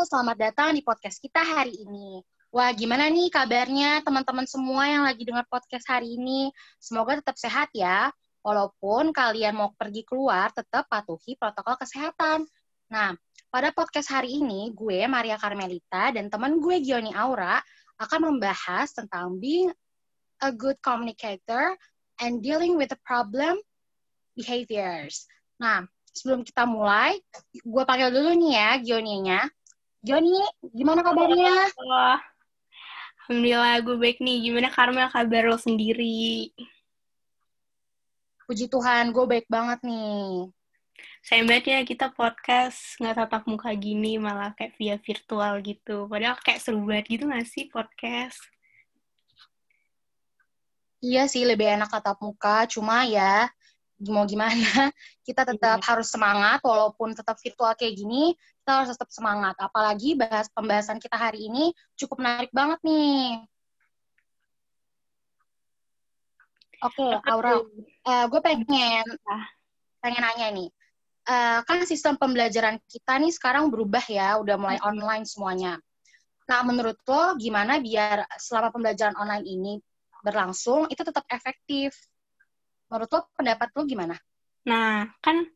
selamat datang di podcast kita hari ini. Wah, gimana nih kabarnya teman-teman semua yang lagi dengar podcast hari ini? Semoga tetap sehat ya. Walaupun kalian mau pergi keluar, tetap patuhi protokol kesehatan. Nah, pada podcast hari ini, gue, Maria Carmelita, dan teman gue, Gioni Aura, akan membahas tentang being a good communicator and dealing with the problem behaviors. Nah, sebelum kita mulai, gue panggil dulu nih ya Gioninya. Gioni, gimana kabarnya? Alhamdulillah gue baik nih. Gimana Karmel kabar lo sendiri? Puji Tuhan, gue baik banget nih. Saya banget ya kita podcast nggak tatap muka gini, malah kayak via virtual gitu. Padahal kayak seru banget gitu gak sih podcast? Iya sih, lebih enak tatap muka. Cuma ya, mau gimana kita tetap hmm. harus semangat walaupun tetap virtual kayak gini kita harus tetap semangat. Apalagi bahas pembahasan kita hari ini cukup menarik banget nih. Oke okay, Aura. uh, gue pengen pengen nanya nih. Uh, kan sistem pembelajaran kita nih sekarang berubah ya udah mulai online semuanya. Nah menurut lo gimana biar selama pembelajaran online ini berlangsung itu tetap efektif Menurut lo pendapat lo gimana? Nah, kan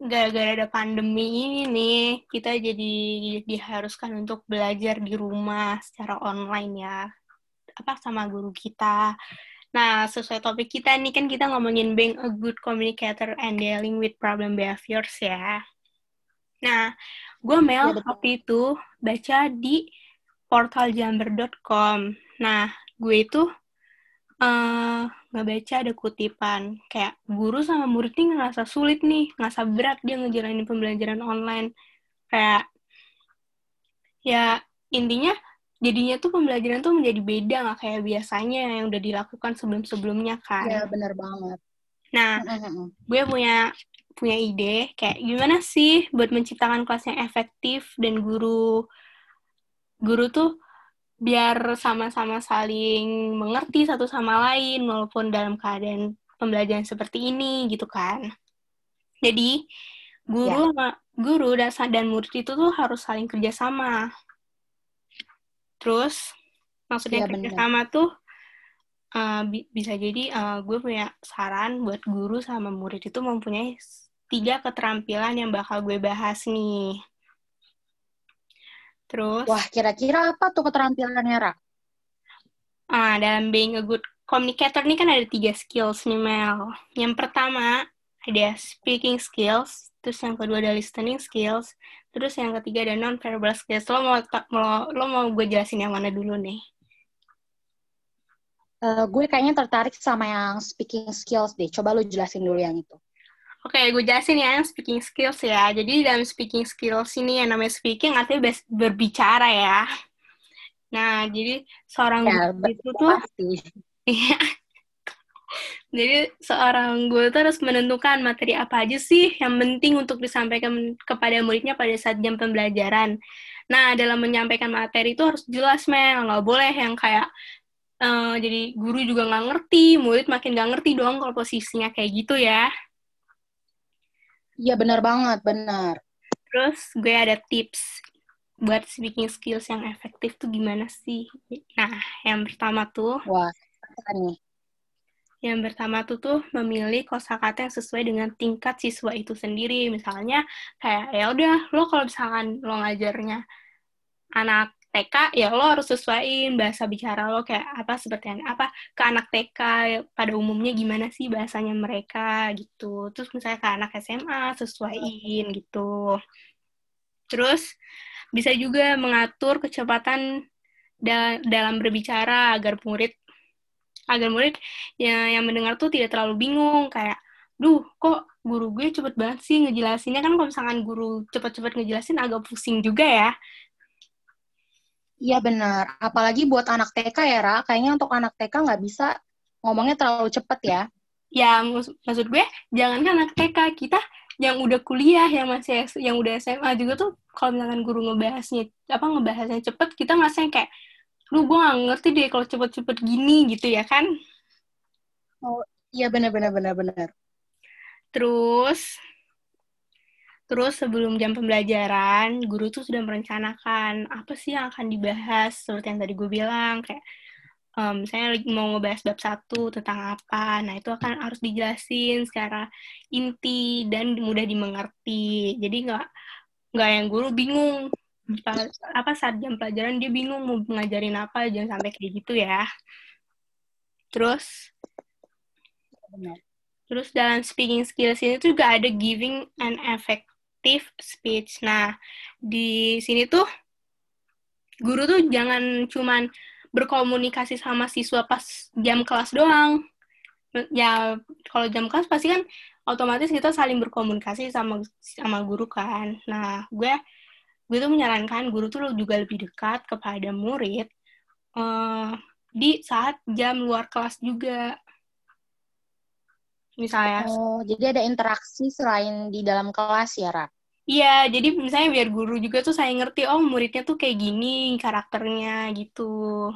gara-gara ada pandemi ini nih, kita jadi diharuskan untuk belajar di rumah secara online ya. Apa sama guru kita. Nah, sesuai topik kita nih kan kita ngomongin being a good communicator and dealing with problem behaviors ya. Nah, gue Mel ya, waktu itu baca di portaljamber.com. Nah, gue itu uh, nggak baca ada kutipan kayak guru sama murid nih ngerasa sulit nih ngerasa berat dia ngejalanin pembelajaran online. Kayak ya intinya jadinya tuh pembelajaran tuh menjadi beda nggak kayak biasanya yang udah dilakukan sebelum sebelumnya kan? Ya benar banget. Nah gue punya punya ide kayak gimana sih buat menciptakan kelas yang efektif dan guru guru tuh biar sama-sama saling mengerti satu sama lain walaupun dalam keadaan pembelajaran seperti ini gitu kan. Jadi guru ya. guru dan dan murid itu tuh harus saling kerjasama. Terus maksudnya ya, kerjasama bener. tuh uh, bi bisa jadi uh, gue punya saran buat guru sama murid itu mempunyai tiga keterampilan yang bakal gue bahas nih. Terus? Wah, kira-kira apa tuh keterampilannya, Ra? Ah, dalam being a good communicator ini kan ada tiga skills nih, Mel. Yang pertama ada speaking skills, terus yang kedua ada listening skills, terus yang ketiga ada non-verbal skills. Lo mau, mau, lo mau gue jelasin yang mana dulu nih? Uh, gue kayaknya tertarik sama yang speaking skills deh. Coba lo jelasin dulu yang itu. Oke, okay, gue jelasin ya yang speaking skills ya. Jadi dalam speaking skills ini yang namanya speaking artinya berbicara ya. Nah, jadi seorang ya, guru itu tuh Iya. jadi seorang guru tuh harus menentukan materi apa aja sih yang penting untuk disampaikan kepada muridnya pada saat jam pembelajaran. Nah, dalam menyampaikan materi itu harus jelas, Mel. Nggak boleh yang kayak uh, jadi guru juga nggak ngerti, murid makin nggak ngerti dong kalau posisinya kayak gitu ya. Iya benar banget, benar. Terus gue ada tips buat speaking skills yang efektif tuh gimana sih? Nah, yang pertama tuh. Wah, nih. Yang pertama tuh tuh memilih kosakata yang sesuai dengan tingkat siswa itu sendiri. Misalnya kayak ya udah lo kalau misalkan lo ngajarnya anak TK ya lo harus sesuaiin bahasa bicara lo kayak apa seperti apa ke anak TK pada umumnya gimana sih bahasanya mereka gitu. Terus misalnya ke anak SMA sesuaiin gitu. Terus bisa juga mengatur kecepatan da dalam berbicara agar murid agar murid yang, yang mendengar tuh tidak terlalu bingung kayak duh kok guru gue cepet banget sih ngejelasinnya? Kan kalau misalkan guru cepet-cepet ngejelasin agak pusing juga ya Iya benar. Apalagi buat anak TK ya, Ra. Kayaknya untuk anak TK nggak bisa ngomongnya terlalu cepet ya. Ya, maksud gue, jangan kan anak TK. Kita yang udah kuliah, yang masih yang udah SMA juga tuh, kalau misalkan guru ngebahasnya, apa ngebahasnya cepet, kita ngerasa kayak, lu gue gak ngerti deh kalau cepet-cepet gini gitu ya kan? Oh, iya benar-benar benar-benar. Terus, Terus sebelum jam pembelajaran, guru tuh sudah merencanakan apa sih yang akan dibahas, seperti yang tadi gue bilang, kayak um, saya lagi mau ngebahas bab satu tentang apa, nah itu akan harus dijelasin secara inti dan mudah dimengerti. Jadi nggak nggak yang guru bingung apa saat jam pelajaran dia bingung mau ngajarin apa, jangan sampai kayak gitu ya. Terus Terus dalam speaking skills ini tuh juga ada giving an effect effective speech. Nah, di sini tuh guru tuh jangan cuman berkomunikasi sama siswa pas jam kelas doang. Ya, kalau jam kelas pasti kan otomatis kita saling berkomunikasi sama sama guru kan. Nah, gue gue tuh menyarankan guru tuh juga lebih dekat kepada murid uh, di saat jam luar kelas juga. Misalnya. Oh, jadi ada interaksi selain di dalam kelas ya, Ra? Iya, jadi misalnya biar guru juga tuh saya ngerti, oh muridnya tuh kayak gini karakternya gitu.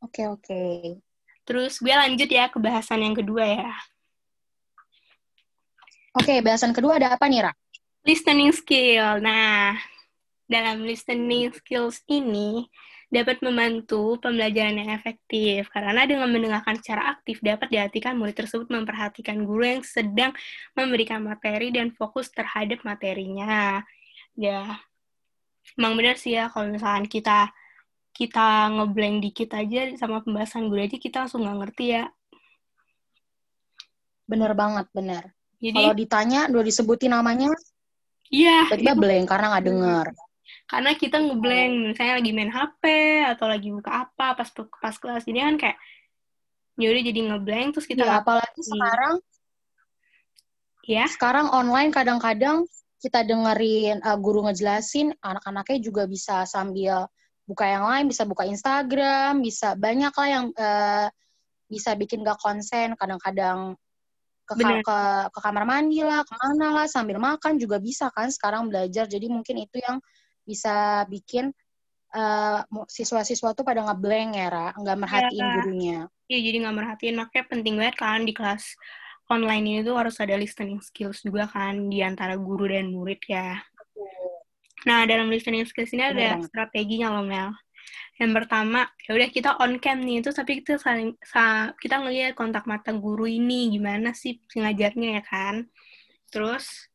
Oke, oke. Terus gue lanjut ya ke bahasan yang kedua ya. Oke, bahasan kedua ada apa nih, Ra? Listening skill. Nah, dalam listening skills ini, dapat membantu pembelajaran yang efektif karena dengan mendengarkan secara aktif dapat diartikan murid tersebut memperhatikan guru yang sedang memberikan materi dan fokus terhadap materinya. Ya, emang benar sih ya kalau misalkan kita kita ngeblank dikit aja sama pembahasan guru aja kita langsung nggak ngerti ya. Bener banget, bener. Jadi, kalau ditanya, udah disebutin namanya, Iya. Tiba-tiba blank karena nggak denger karena kita ngeblank misalnya lagi main HP atau lagi buka apa pas pas kelas. Jadi kan kayak ya udah jadi ngeblank terus kita ya, apalagi sekarang ya? Sekarang online kadang-kadang kita dengerin uh, guru ngejelasin anak-anaknya juga bisa sambil buka yang lain bisa buka Instagram bisa banyak lah yang uh, bisa bikin gak konsen. Kadang-kadang ke, ke ke kamar mandi lah ke mana lah sambil makan juga bisa kan sekarang belajar. Jadi mungkin itu yang bisa bikin uh, siswa-siswa tuh pada ngeblank ya, Ra, nggak merhatiin ya. gurunya. Iya, jadi nggak merhatiin. Makanya penting banget kan di kelas online ini tuh harus ada listening skills juga kan di antara guru dan murid ya. Nah, dalam listening skills ini ada strateginya loh, Mel. Yang pertama, ya udah kita on cam nih, itu tapi kita saling sa, kita ngelihat kontak mata guru ini gimana sih ngajarnya ya kan. Terus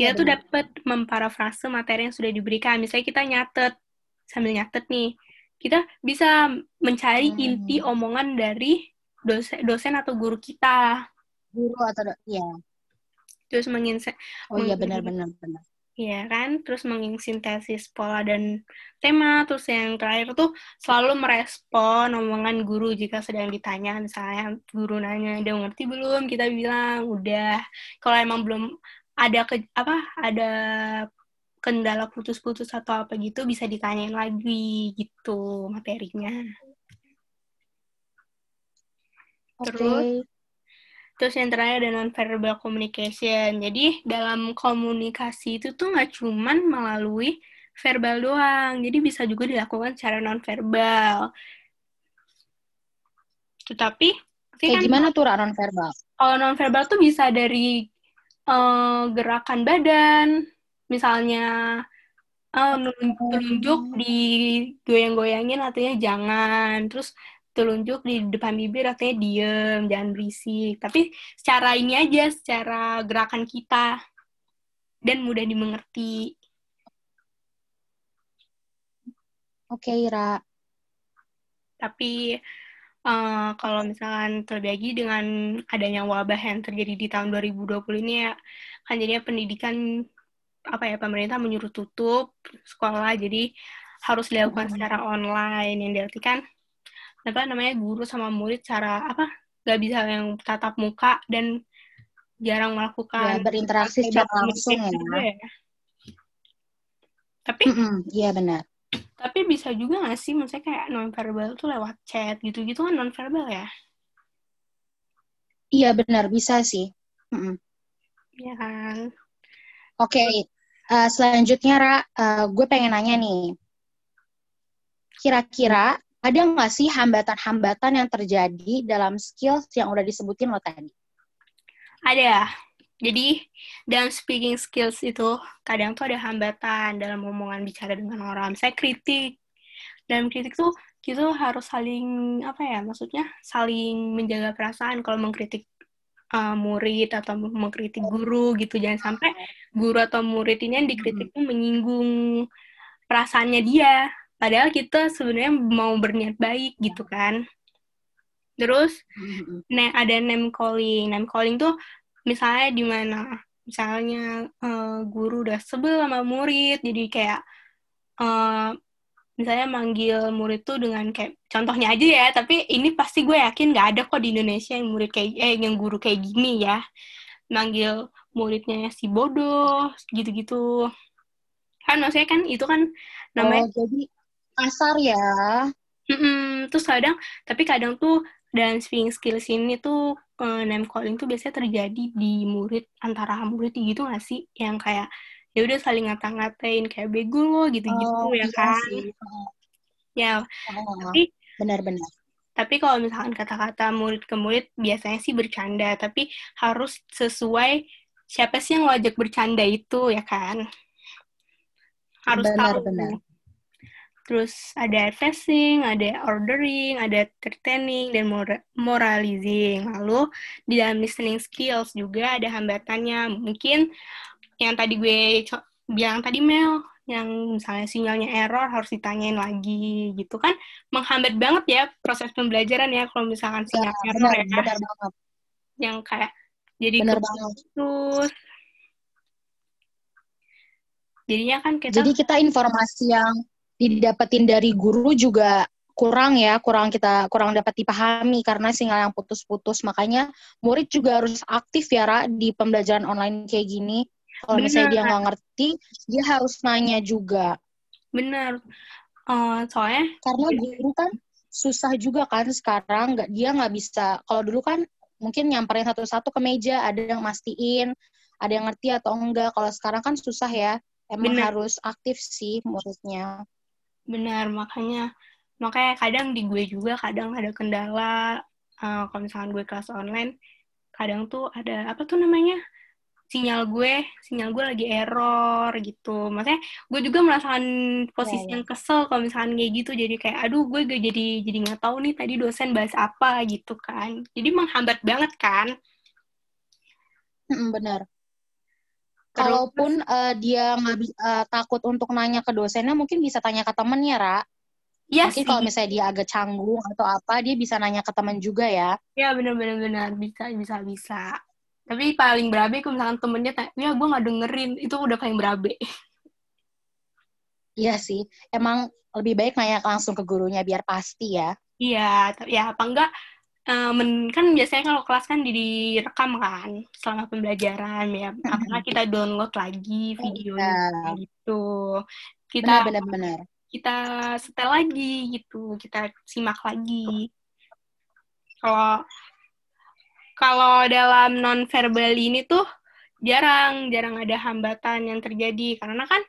kita ya, tuh dapat memparafrase materi yang sudah diberikan. Misalnya kita nyatet sambil nyatet nih, kita bisa mencari hmm. inti omongan dari dosen, dosen atau guru kita. Guru atau ya. Terus menginse. Oh iya benar-benar benar. Iya kan, terus menginsintesis pola dan tema. Terus yang terakhir tuh selalu merespon omongan guru jika sedang ditanya. Misalnya guru nanya, udah ngerti belum? Kita bilang, udah. Kalau emang belum ada ke apa ada kendala putus-putus atau apa gitu bisa ditanyain lagi gitu materinya. Okay. Terus terus yang terakhir ada non-verbal communication. Jadi dalam komunikasi itu tuh nggak cuman melalui verbal doang, jadi bisa juga dilakukan secara non-verbal. Tetapi kayak kan, gimana tuh non-verbal? Kalau non-verbal tuh bisa dari uh, gerakan badan, misalnya uh, telunjuk di goyang-goyangin artinya jangan, terus telunjuk di depan bibir artinya diem, jangan berisik. Tapi secara ini aja, secara gerakan kita dan mudah dimengerti. Oke, okay, Ira. Tapi uh, kalau misalkan terlebih lagi dengan adanya wabah yang terjadi di tahun 2020 ini ya kan jadinya pendidikan apa ya pemerintah menyuruh tutup sekolah jadi harus dilakukan hmm. secara online yang diartikan apa namanya guru sama murid cara apa nggak bisa yang tatap muka dan jarang melakukan ya, berinteraksi secara langsung ya. ya. Tapi iya mm -hmm, benar. Tapi bisa juga gak sih, maksudnya kayak non-verbal tuh lewat chat gitu-gitu kan non-verbal ya? Iya benar, bisa sih. Iya kan? Oke, okay. uh, eh, selanjutnya Ra, uh, gue pengen nanya nih. Kira-kira ada nggak sih hambatan-hambatan yang terjadi dalam skills yang udah disebutin lo tadi? Ada. Jadi dalam speaking skills itu kadang tuh ada hambatan dalam omongan bicara dengan orang. Saya kritik. Dalam kritik tuh kita harus saling apa ya maksudnya saling menjaga perasaan. Kalau mengkritik uh, murid atau mengkritik guru gitu jangan sampai guru atau murid ini yang dikritik tuh menyinggung perasaannya dia. Padahal kita sebenarnya mau berniat baik gitu kan. Terus ada name calling. Name calling tuh misalnya di mana? Misalnya uh, guru udah sebel sama murid jadi kayak uh, misalnya manggil murid tuh dengan kayak contohnya aja ya tapi ini pasti gue yakin nggak ada kok di Indonesia yang murid kayak eh yang guru kayak gini ya. Manggil muridnya si bodoh gitu-gitu. Kan maksudnya kan itu kan namanya oh, jadi kasar ya. Mm-mm, terus kadang tapi kadang tuh dan speaking skills ini tuh uh, name calling tuh biasanya terjadi di murid antara murid gitu gak sih? Yang kayak ya udah saling ngata-ngatain kayak bego lo gitu-gitu oh, ya iya kan? sih. ya oh, tapi benar-benar tapi kalau misalkan kata-kata murid ke murid biasanya sih bercanda tapi harus sesuai siapa sih yang wajib bercanda itu ya kan? Harus benar, tahu. benar. Terus ada advising ada ordering ada entertaining dan moralizing. Lalu di dalam listening skills juga ada hambatannya. Mungkin yang tadi gue bilang tadi Mel yang misalnya sinyalnya error harus ditanyain lagi gitu kan? Menghambat banget ya proses pembelajaran ya kalau misalkan iya, sinyal ya, error benar, ya. benar banget. yang kayak jadi benar banget. terus. Jadinya kan kita jadi kita informasi yang didapetin dari guru juga kurang ya kurang kita kurang dapat dipahami karena sinyal yang putus-putus makanya murid juga harus aktif ya Ra, di pembelajaran online kayak gini kalau misalnya dia nggak ngerti, dia harus nanya juga. Benar. Uh, soalnya karena guru kan susah juga kan sekarang nggak dia nggak bisa kalau dulu kan mungkin nyamperin satu-satu ke meja ada yang mastiin ada yang ngerti atau enggak kalau sekarang kan susah ya emang Bener. harus aktif sih muridnya benar makanya makanya kadang di gue juga kadang ada kendala uh, kalau misalkan gue kelas online kadang tuh ada apa tuh namanya sinyal gue sinyal gue lagi error gitu. Maksudnya gue juga merasakan posisi yeah, yeah. yang kesel kalau misalkan kayak gitu. Jadi kayak aduh gue gak jadi jadi nggak tahu nih tadi dosen bahas apa gitu kan. Jadi menghambat banget kan. Benar kalaupun uh, dia nggak uh, takut untuk nanya ke dosennya mungkin bisa tanya ke temennya ra Ya Mungkin kalau misalnya dia agak canggung atau apa, dia bisa nanya ke teman juga ya. Ya benar-benar benar bisa bisa bisa. Tapi paling berabe kalau misalkan temennya tanya, ya gue gak dengerin, itu udah paling berabe. Iya sih, emang lebih baik nanya langsung ke gurunya biar pasti ya. Iya, ya apa enggak, um, kan biasanya kalau kelas kan direkam kan selama pembelajaran ya. Apakah kita download lagi videonya ya. gitu. Kita benar-benar kita setel lagi gitu. Kita simak lagi. Kalau kalau dalam non verbal ini tuh jarang jarang ada hambatan yang terjadi. Karena kan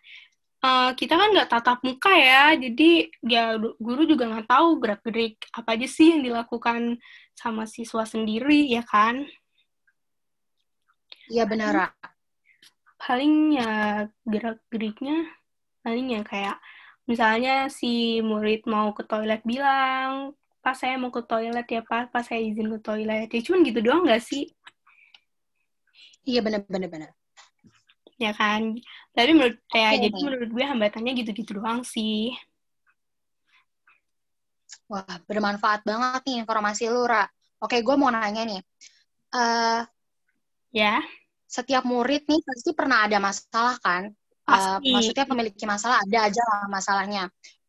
uh, kita kan nggak tatap muka ya jadi ya guru juga nggak tahu gerak gerik apa aja sih yang dilakukan sama siswa sendiri ya kan? Iya benar paling ya gerak geriknya paling ya kayak misalnya si murid mau ke toilet bilang pas saya mau ke toilet ya pak. Pas saya izin ke toilet. Ya cuman gitu doang gak sih? Iya benar benar benar ya kan tapi menurut saya okay. jadi menurut gue hambatannya gitu-gitu doang sih wah bermanfaat banget nih informasi lu Ra oke gue mau nanya nih uh, ya setiap murid nih pasti pernah ada masalah kan uh, maksudnya memiliki masalah ada aja lah masalahnya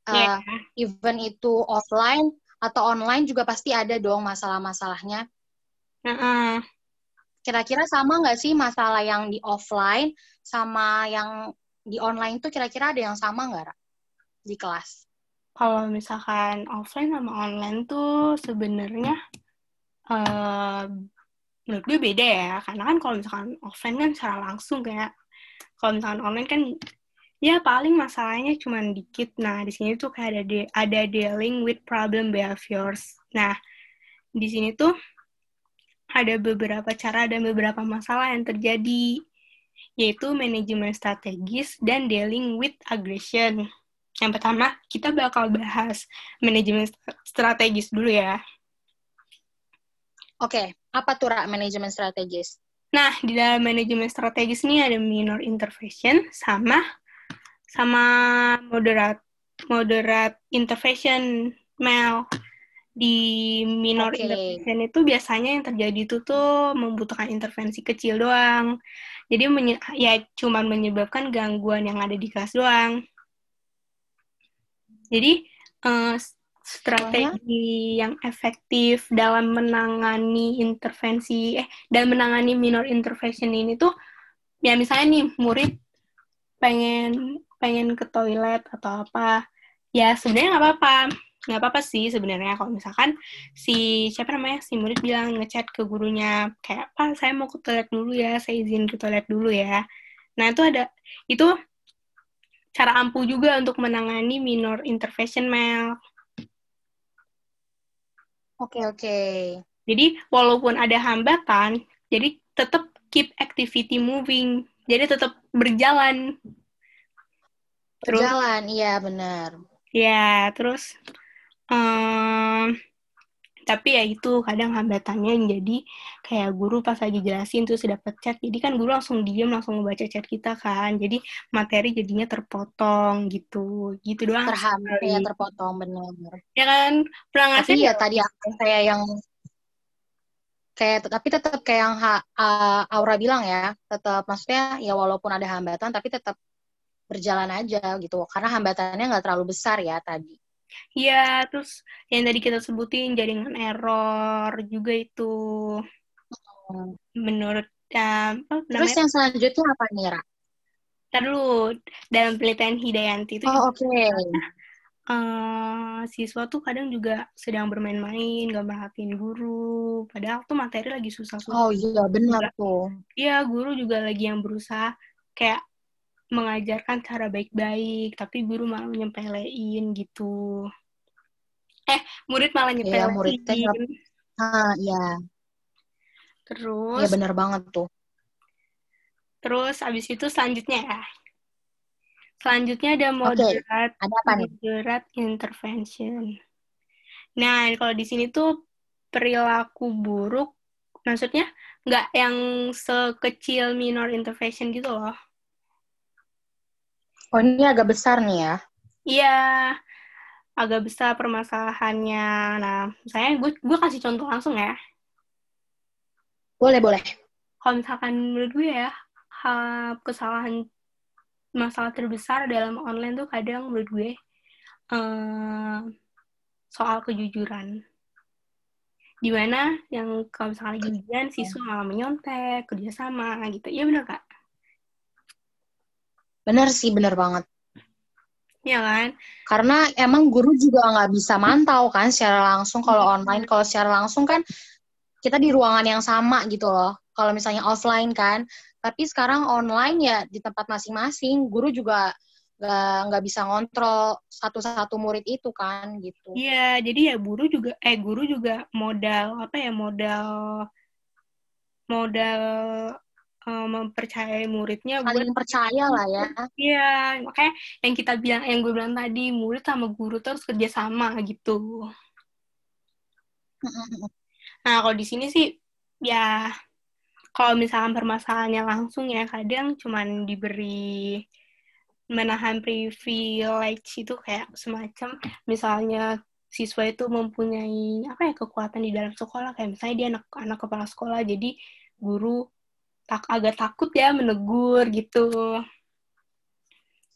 uh, yeah. even itu offline atau online juga pasti ada dong masalah-masalahnya. Uh-uh. Kira-kira sama nggak sih masalah yang di offline sama yang di online tuh kira-kira ada yang sama nggak di kelas? Kalau misalkan offline sama online tuh sebenarnya uh, menurut gue beda ya, karena kan kalau misalkan offline kan secara langsung kayak kalau misalkan online kan ya paling masalahnya cuma dikit. Nah, di sini tuh kayak ada de ada dealing with problem behaviors. Nah, di sini tuh ada beberapa cara dan beberapa masalah yang terjadi, yaitu manajemen strategis dan dealing with aggression. Yang pertama, kita bakal bahas manajemen strategis dulu ya. Oke, apa tuh Ra, manajemen strategis? Nah, di dalam manajemen strategis ini ada minor intervention sama sama moderate moderate intervention Mel di minor okay. intervention itu biasanya yang terjadi itu tuh membutuhkan intervensi kecil doang. Jadi ya cuman menyebabkan gangguan yang ada di kelas doang. Jadi uh, strategi yang efektif dalam menangani intervensi eh dalam menangani minor intervention ini tuh ya misalnya nih murid pengen pengen ke toilet atau apa ya sebenarnya nggak apa-apa nggak apa-apa sih sebenarnya kalau misalkan si siapa namanya si murid bilang ngechat ke gurunya kayak apa saya mau ke toilet dulu ya saya izin ke toilet dulu ya nah itu ada itu cara ampuh juga untuk menangani minor intervention mail. Oke, okay, oke. Okay. Jadi, walaupun ada hambatan, jadi tetap keep activity moving. Jadi tetap berjalan. Berjalan, iya benar. Ya, terus um, tapi ya itu kadang hambatannya yang jadi kayak guru pas lagi jelasin terus dapat chat jadi kan guru langsung diem langsung ngebaca chat kita kan. Jadi materi jadinya terpotong gitu gitu doang terhambat ya terpotong benar ya kan? Pernah ngasih tapi ya tadi saya yang kayak tapi tetap kayak yang ha, uh, Aura bilang ya tetap maksudnya ya walaupun ada hambatan tapi tetap berjalan aja gitu. Karena hambatannya nggak terlalu besar ya tadi Iya, terus yang tadi kita sebutin jaringan error juga itu. Hmm. Menurut um, apa Terus yang selanjutnya apa nih, Ra? Ntar dulu, dalam penelitian Hidayanti itu Oh, oke. Okay. Uh, siswa tuh kadang juga sedang bermain-main, gak merhatiin guru. Padahal tuh materi lagi susah-susah. Oh iya, benar tuh. Iya, guru juga lagi yang berusaha kayak mengajarkan cara baik-baik, tapi guru malah nyempelein gitu. Eh, murid malah iya, nyempelein. Iya, muridnya Ah, iya. Terus. Iya, benar banget tuh. Terus abis itu selanjutnya ya. Selanjutnya ada moderate, okay. ada apa nih? moderate intervention. Nah, kalau di sini tuh perilaku buruk, maksudnya nggak yang sekecil minor intervention gitu loh. Oh, ini agak besar nih ya? Iya, agak besar permasalahannya. Nah, misalnya gue gue kasih contoh langsung ya. Boleh, boleh. Kalau misalkan menurut gue ya, kesalahan masalah terbesar dalam online tuh kadang menurut gue eh, soal kejujuran. Di mana yang kalau misalkan lagi ujian, siswa malah menyontek, kerjasama gitu. Iya bener, Kak? Bener sih, bener banget. Iya kan? Karena emang guru juga nggak bisa mantau kan secara langsung kalau online. Kalau secara langsung kan kita di ruangan yang sama gitu loh. Kalau misalnya offline kan. Tapi sekarang online ya di tempat masing-masing. Guru juga nggak nggak bisa ngontrol satu-satu murid itu kan gitu. Iya, jadi ya guru juga eh guru juga modal apa ya modal modal uh, mempercayai muridnya saling buat percaya lah ya. Iya makanya yang kita bilang yang gue bilang tadi murid sama guru terus kerja sama gitu nah kalau di sini sih ya kalau misalkan permasalahannya langsung ya kadang cuman diberi menahan privilege itu kayak semacam misalnya siswa itu mempunyai apa ya kekuatan di dalam sekolah. Kayak misalnya dia anak anak kepala sekolah jadi guru tak agak takut ya menegur gitu.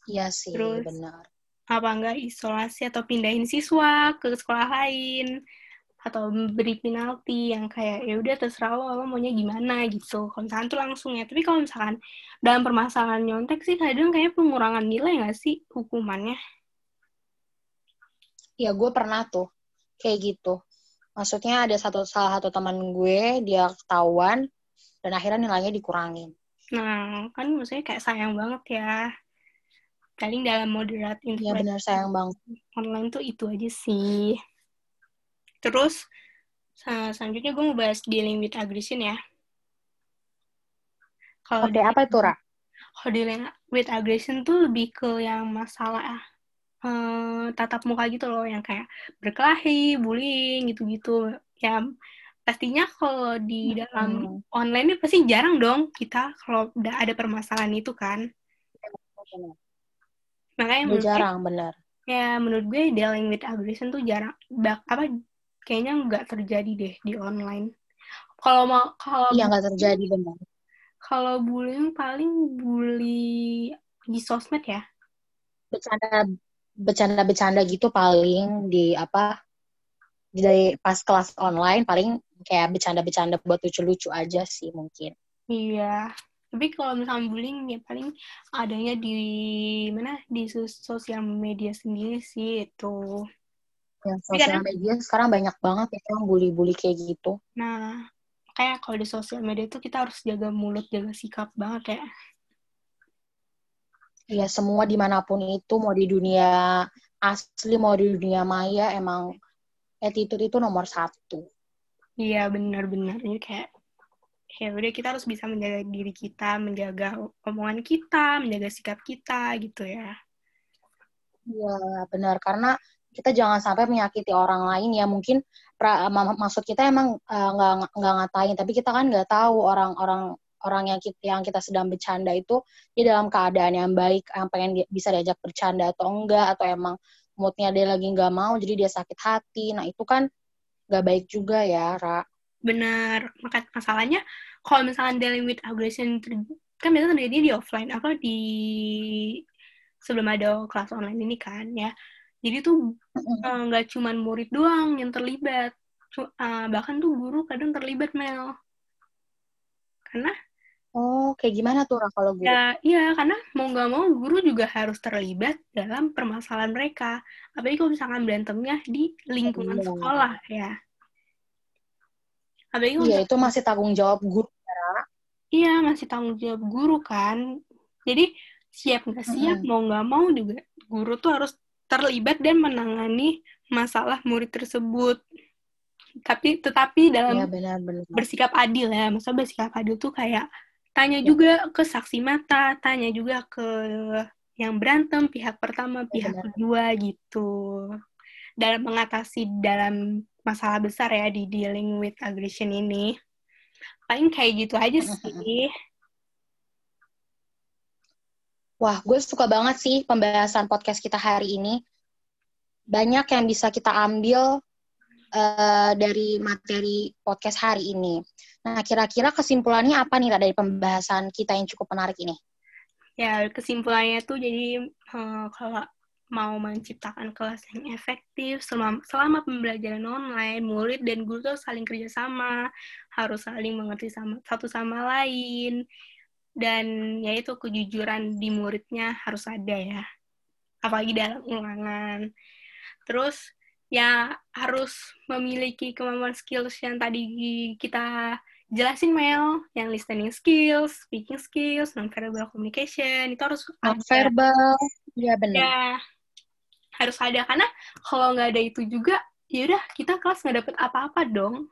Iya sih, Terus, benar. Apa enggak isolasi atau pindahin siswa ke sekolah lain atau beri penalti yang kayak ya udah terserah lo, lo maunya gimana gitu. Kalau misalkan tuh langsung ya. Tapi kalau misalkan dalam permasalahan nyontek sih kadang kayak pengurangan nilai nggak sih hukumannya? Ya gue pernah tuh kayak gitu. Maksudnya ada satu salah satu teman gue dia ketahuan dan akhirnya nilainya dikurangin. Nah, kan maksudnya kayak sayang banget ya. Paling dalam moderate Iya benar sayang banget. Online tuh itu aja sih. Terus selanjutnya gue mau bahas dealing with aggression ya. Oke, okay, apa itu, Ra? Kalau dealing with aggression tuh lebih ke yang masalah uh, tatap muka gitu loh, yang kayak berkelahi, bullying, gitu-gitu. Ya, pastinya kalau di dalam hmm. online ini pasti jarang dong kita kalau udah ada permasalahan itu kan. Makanya menurut jarang, benar. Ya, menurut gue dealing with aggression tuh jarang. Bak, apa kayaknya nggak terjadi deh di online. Kalau mau kalau Iya, nggak terjadi benar. Kalau bullying paling bully di sosmed ya. Bercanda bercanda-bercanda gitu paling di apa dari pas kelas online paling kayak bercanda-bercanda buat lucu-lucu aja sih mungkin. Iya, tapi kalau misalnya bullying ya paling adanya di mana di sosial media sendiri sih itu ya, sosial media sekarang banyak banget ya yang bully-bully kayak gitu nah kayak kalau di sosial media itu kita harus jaga mulut jaga sikap banget ya Iya semua di mana pun itu mau di dunia asli mau di dunia maya emang attitude itu nomor satu. Iya benar-benar ini kayak ya udah kita harus bisa menjaga diri kita, menjaga omongan kita, menjaga sikap kita gitu ya. Iya, benar. Karena kita jangan sampai menyakiti orang lain ya. Mungkin pra, maksud kita emang uh, nggak ngatain. Tapi kita kan nggak tahu orang-orang orang yang kita, yang kita sedang bercanda itu dia dalam keadaan yang baik yang pengen bisa diajak bercanda atau enggak atau emang moodnya dia lagi nggak mau jadi dia sakit hati. Nah itu kan nggak baik juga ya Ra. Benar maka masalahnya kalau misalnya dealing with aggression kan biasanya terjadi di offline apa di sebelum ada kelas online ini kan ya. Jadi tuh eh, nggak uh, cuman murid doang yang terlibat. Uh, bahkan tuh guru kadang terlibat Mel. Karena Oh, kayak gimana tuh kalau guru? Ya, iya, karena mau nggak mau guru juga harus terlibat dalam permasalahan mereka. Apalagi kalau misalkan berantemnya di lingkungan iya. sekolah ya. Apalagi iya, itu masih tanggung jawab guru. Ya. Iya, masih tanggung jawab guru kan. Jadi siap nggak siap, mm-hmm. mau nggak mau juga guru tuh harus terlibat dan menangani masalah murid tersebut. Tapi tetapi dalam ya, benar, benar. bersikap adil ya, maksudnya bersikap adil tuh kayak tanya ya. juga ke saksi mata, tanya juga ke yang berantem pihak pertama, iya, pihak benar. kedua gitu. Dalam mengatasi dalam masalah besar ya di dealing with aggression ini. Paling kayak gitu aja sih. Wah, gue suka banget sih pembahasan podcast kita hari ini. Banyak yang bisa kita ambil uh, dari materi podcast hari ini. Nah, kira-kira kesimpulannya apa nih dari pembahasan kita yang cukup menarik ini? Ya, kesimpulannya tuh jadi uh, kalau mau menciptakan kelas yang efektif selama, selama pembelajaran online, murid dan guru tuh saling kerjasama, harus saling mengerti sama satu sama lain, dan yaitu kejujuran di muridnya harus ada ya, apalagi dalam ulangan. Terus ya harus memiliki kemampuan skills yang tadi kita jelasin Mel, yang listening skills, speaking skills, non-verbal communication, itu harus non-verbal, ya benar. Ya, harus ada. Karena kalau nggak ada itu juga ya udah kita kelas nggak dapet apa-apa dong.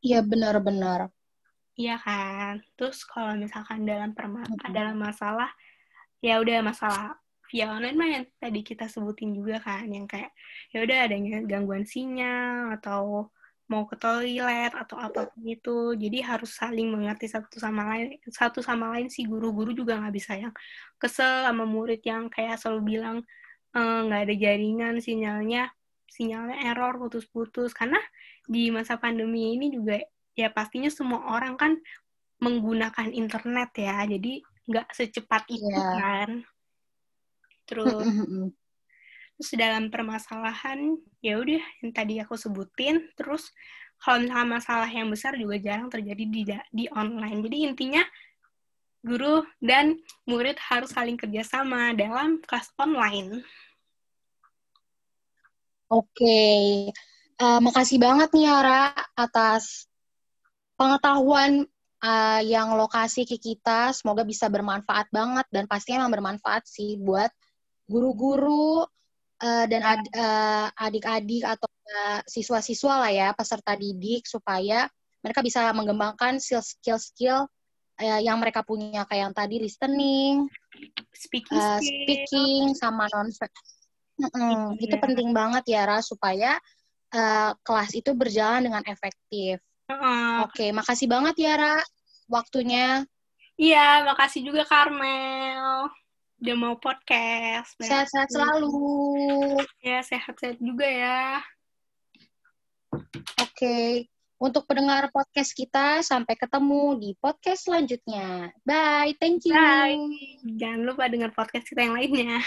Iya benar-benar iya kan? Terus kalau misalkan dalam perma mm-hmm. dalam masalah ya udah masalah via online mah yang tadi kita sebutin juga kan yang kayak ya udah adanya gangguan sinyal atau mau ke toilet atau apa pun itu. Jadi harus saling mengerti satu sama lain satu sama lain si guru-guru juga nggak bisa yang kesel sama murid yang kayak selalu bilang eh, nggak e, ada jaringan sinyalnya sinyalnya error putus-putus. Karena di masa pandemi ini juga ya pastinya semua orang kan menggunakan internet ya. Jadi nggak secepat itu yeah. kan terus terus dalam permasalahan ya udah yang tadi aku sebutin terus kalau misalnya masalah yang besar juga jarang terjadi di di online jadi intinya guru dan murid harus saling kerjasama dalam kelas online. Oke, uh, makasih banget nih Ara atas pengetahuan uh, yang lokasi ke kita. Semoga bisa bermanfaat banget dan pasti emang bermanfaat sih buat guru-guru uh, dan ad, uh, adik-adik atau uh, siswa-siswa lah ya peserta didik supaya mereka bisa mengembangkan skill-skill uh, yang mereka punya kayak yang tadi listening, speaking, uh, speaking sama non mm -mm, itu ya. penting banget ya Ra supaya uh, kelas itu berjalan dengan efektif. Uh-uh. Oke, makasih banget ya Ra waktunya. Iya, makasih juga Carmel. Udah mau podcast. Sehat-sehat selalu. Ya, sehat-sehat juga ya. Oke. Untuk pendengar podcast kita, sampai ketemu di podcast selanjutnya. Bye. Thank you. Bye. Jangan lupa dengar podcast kita yang lainnya.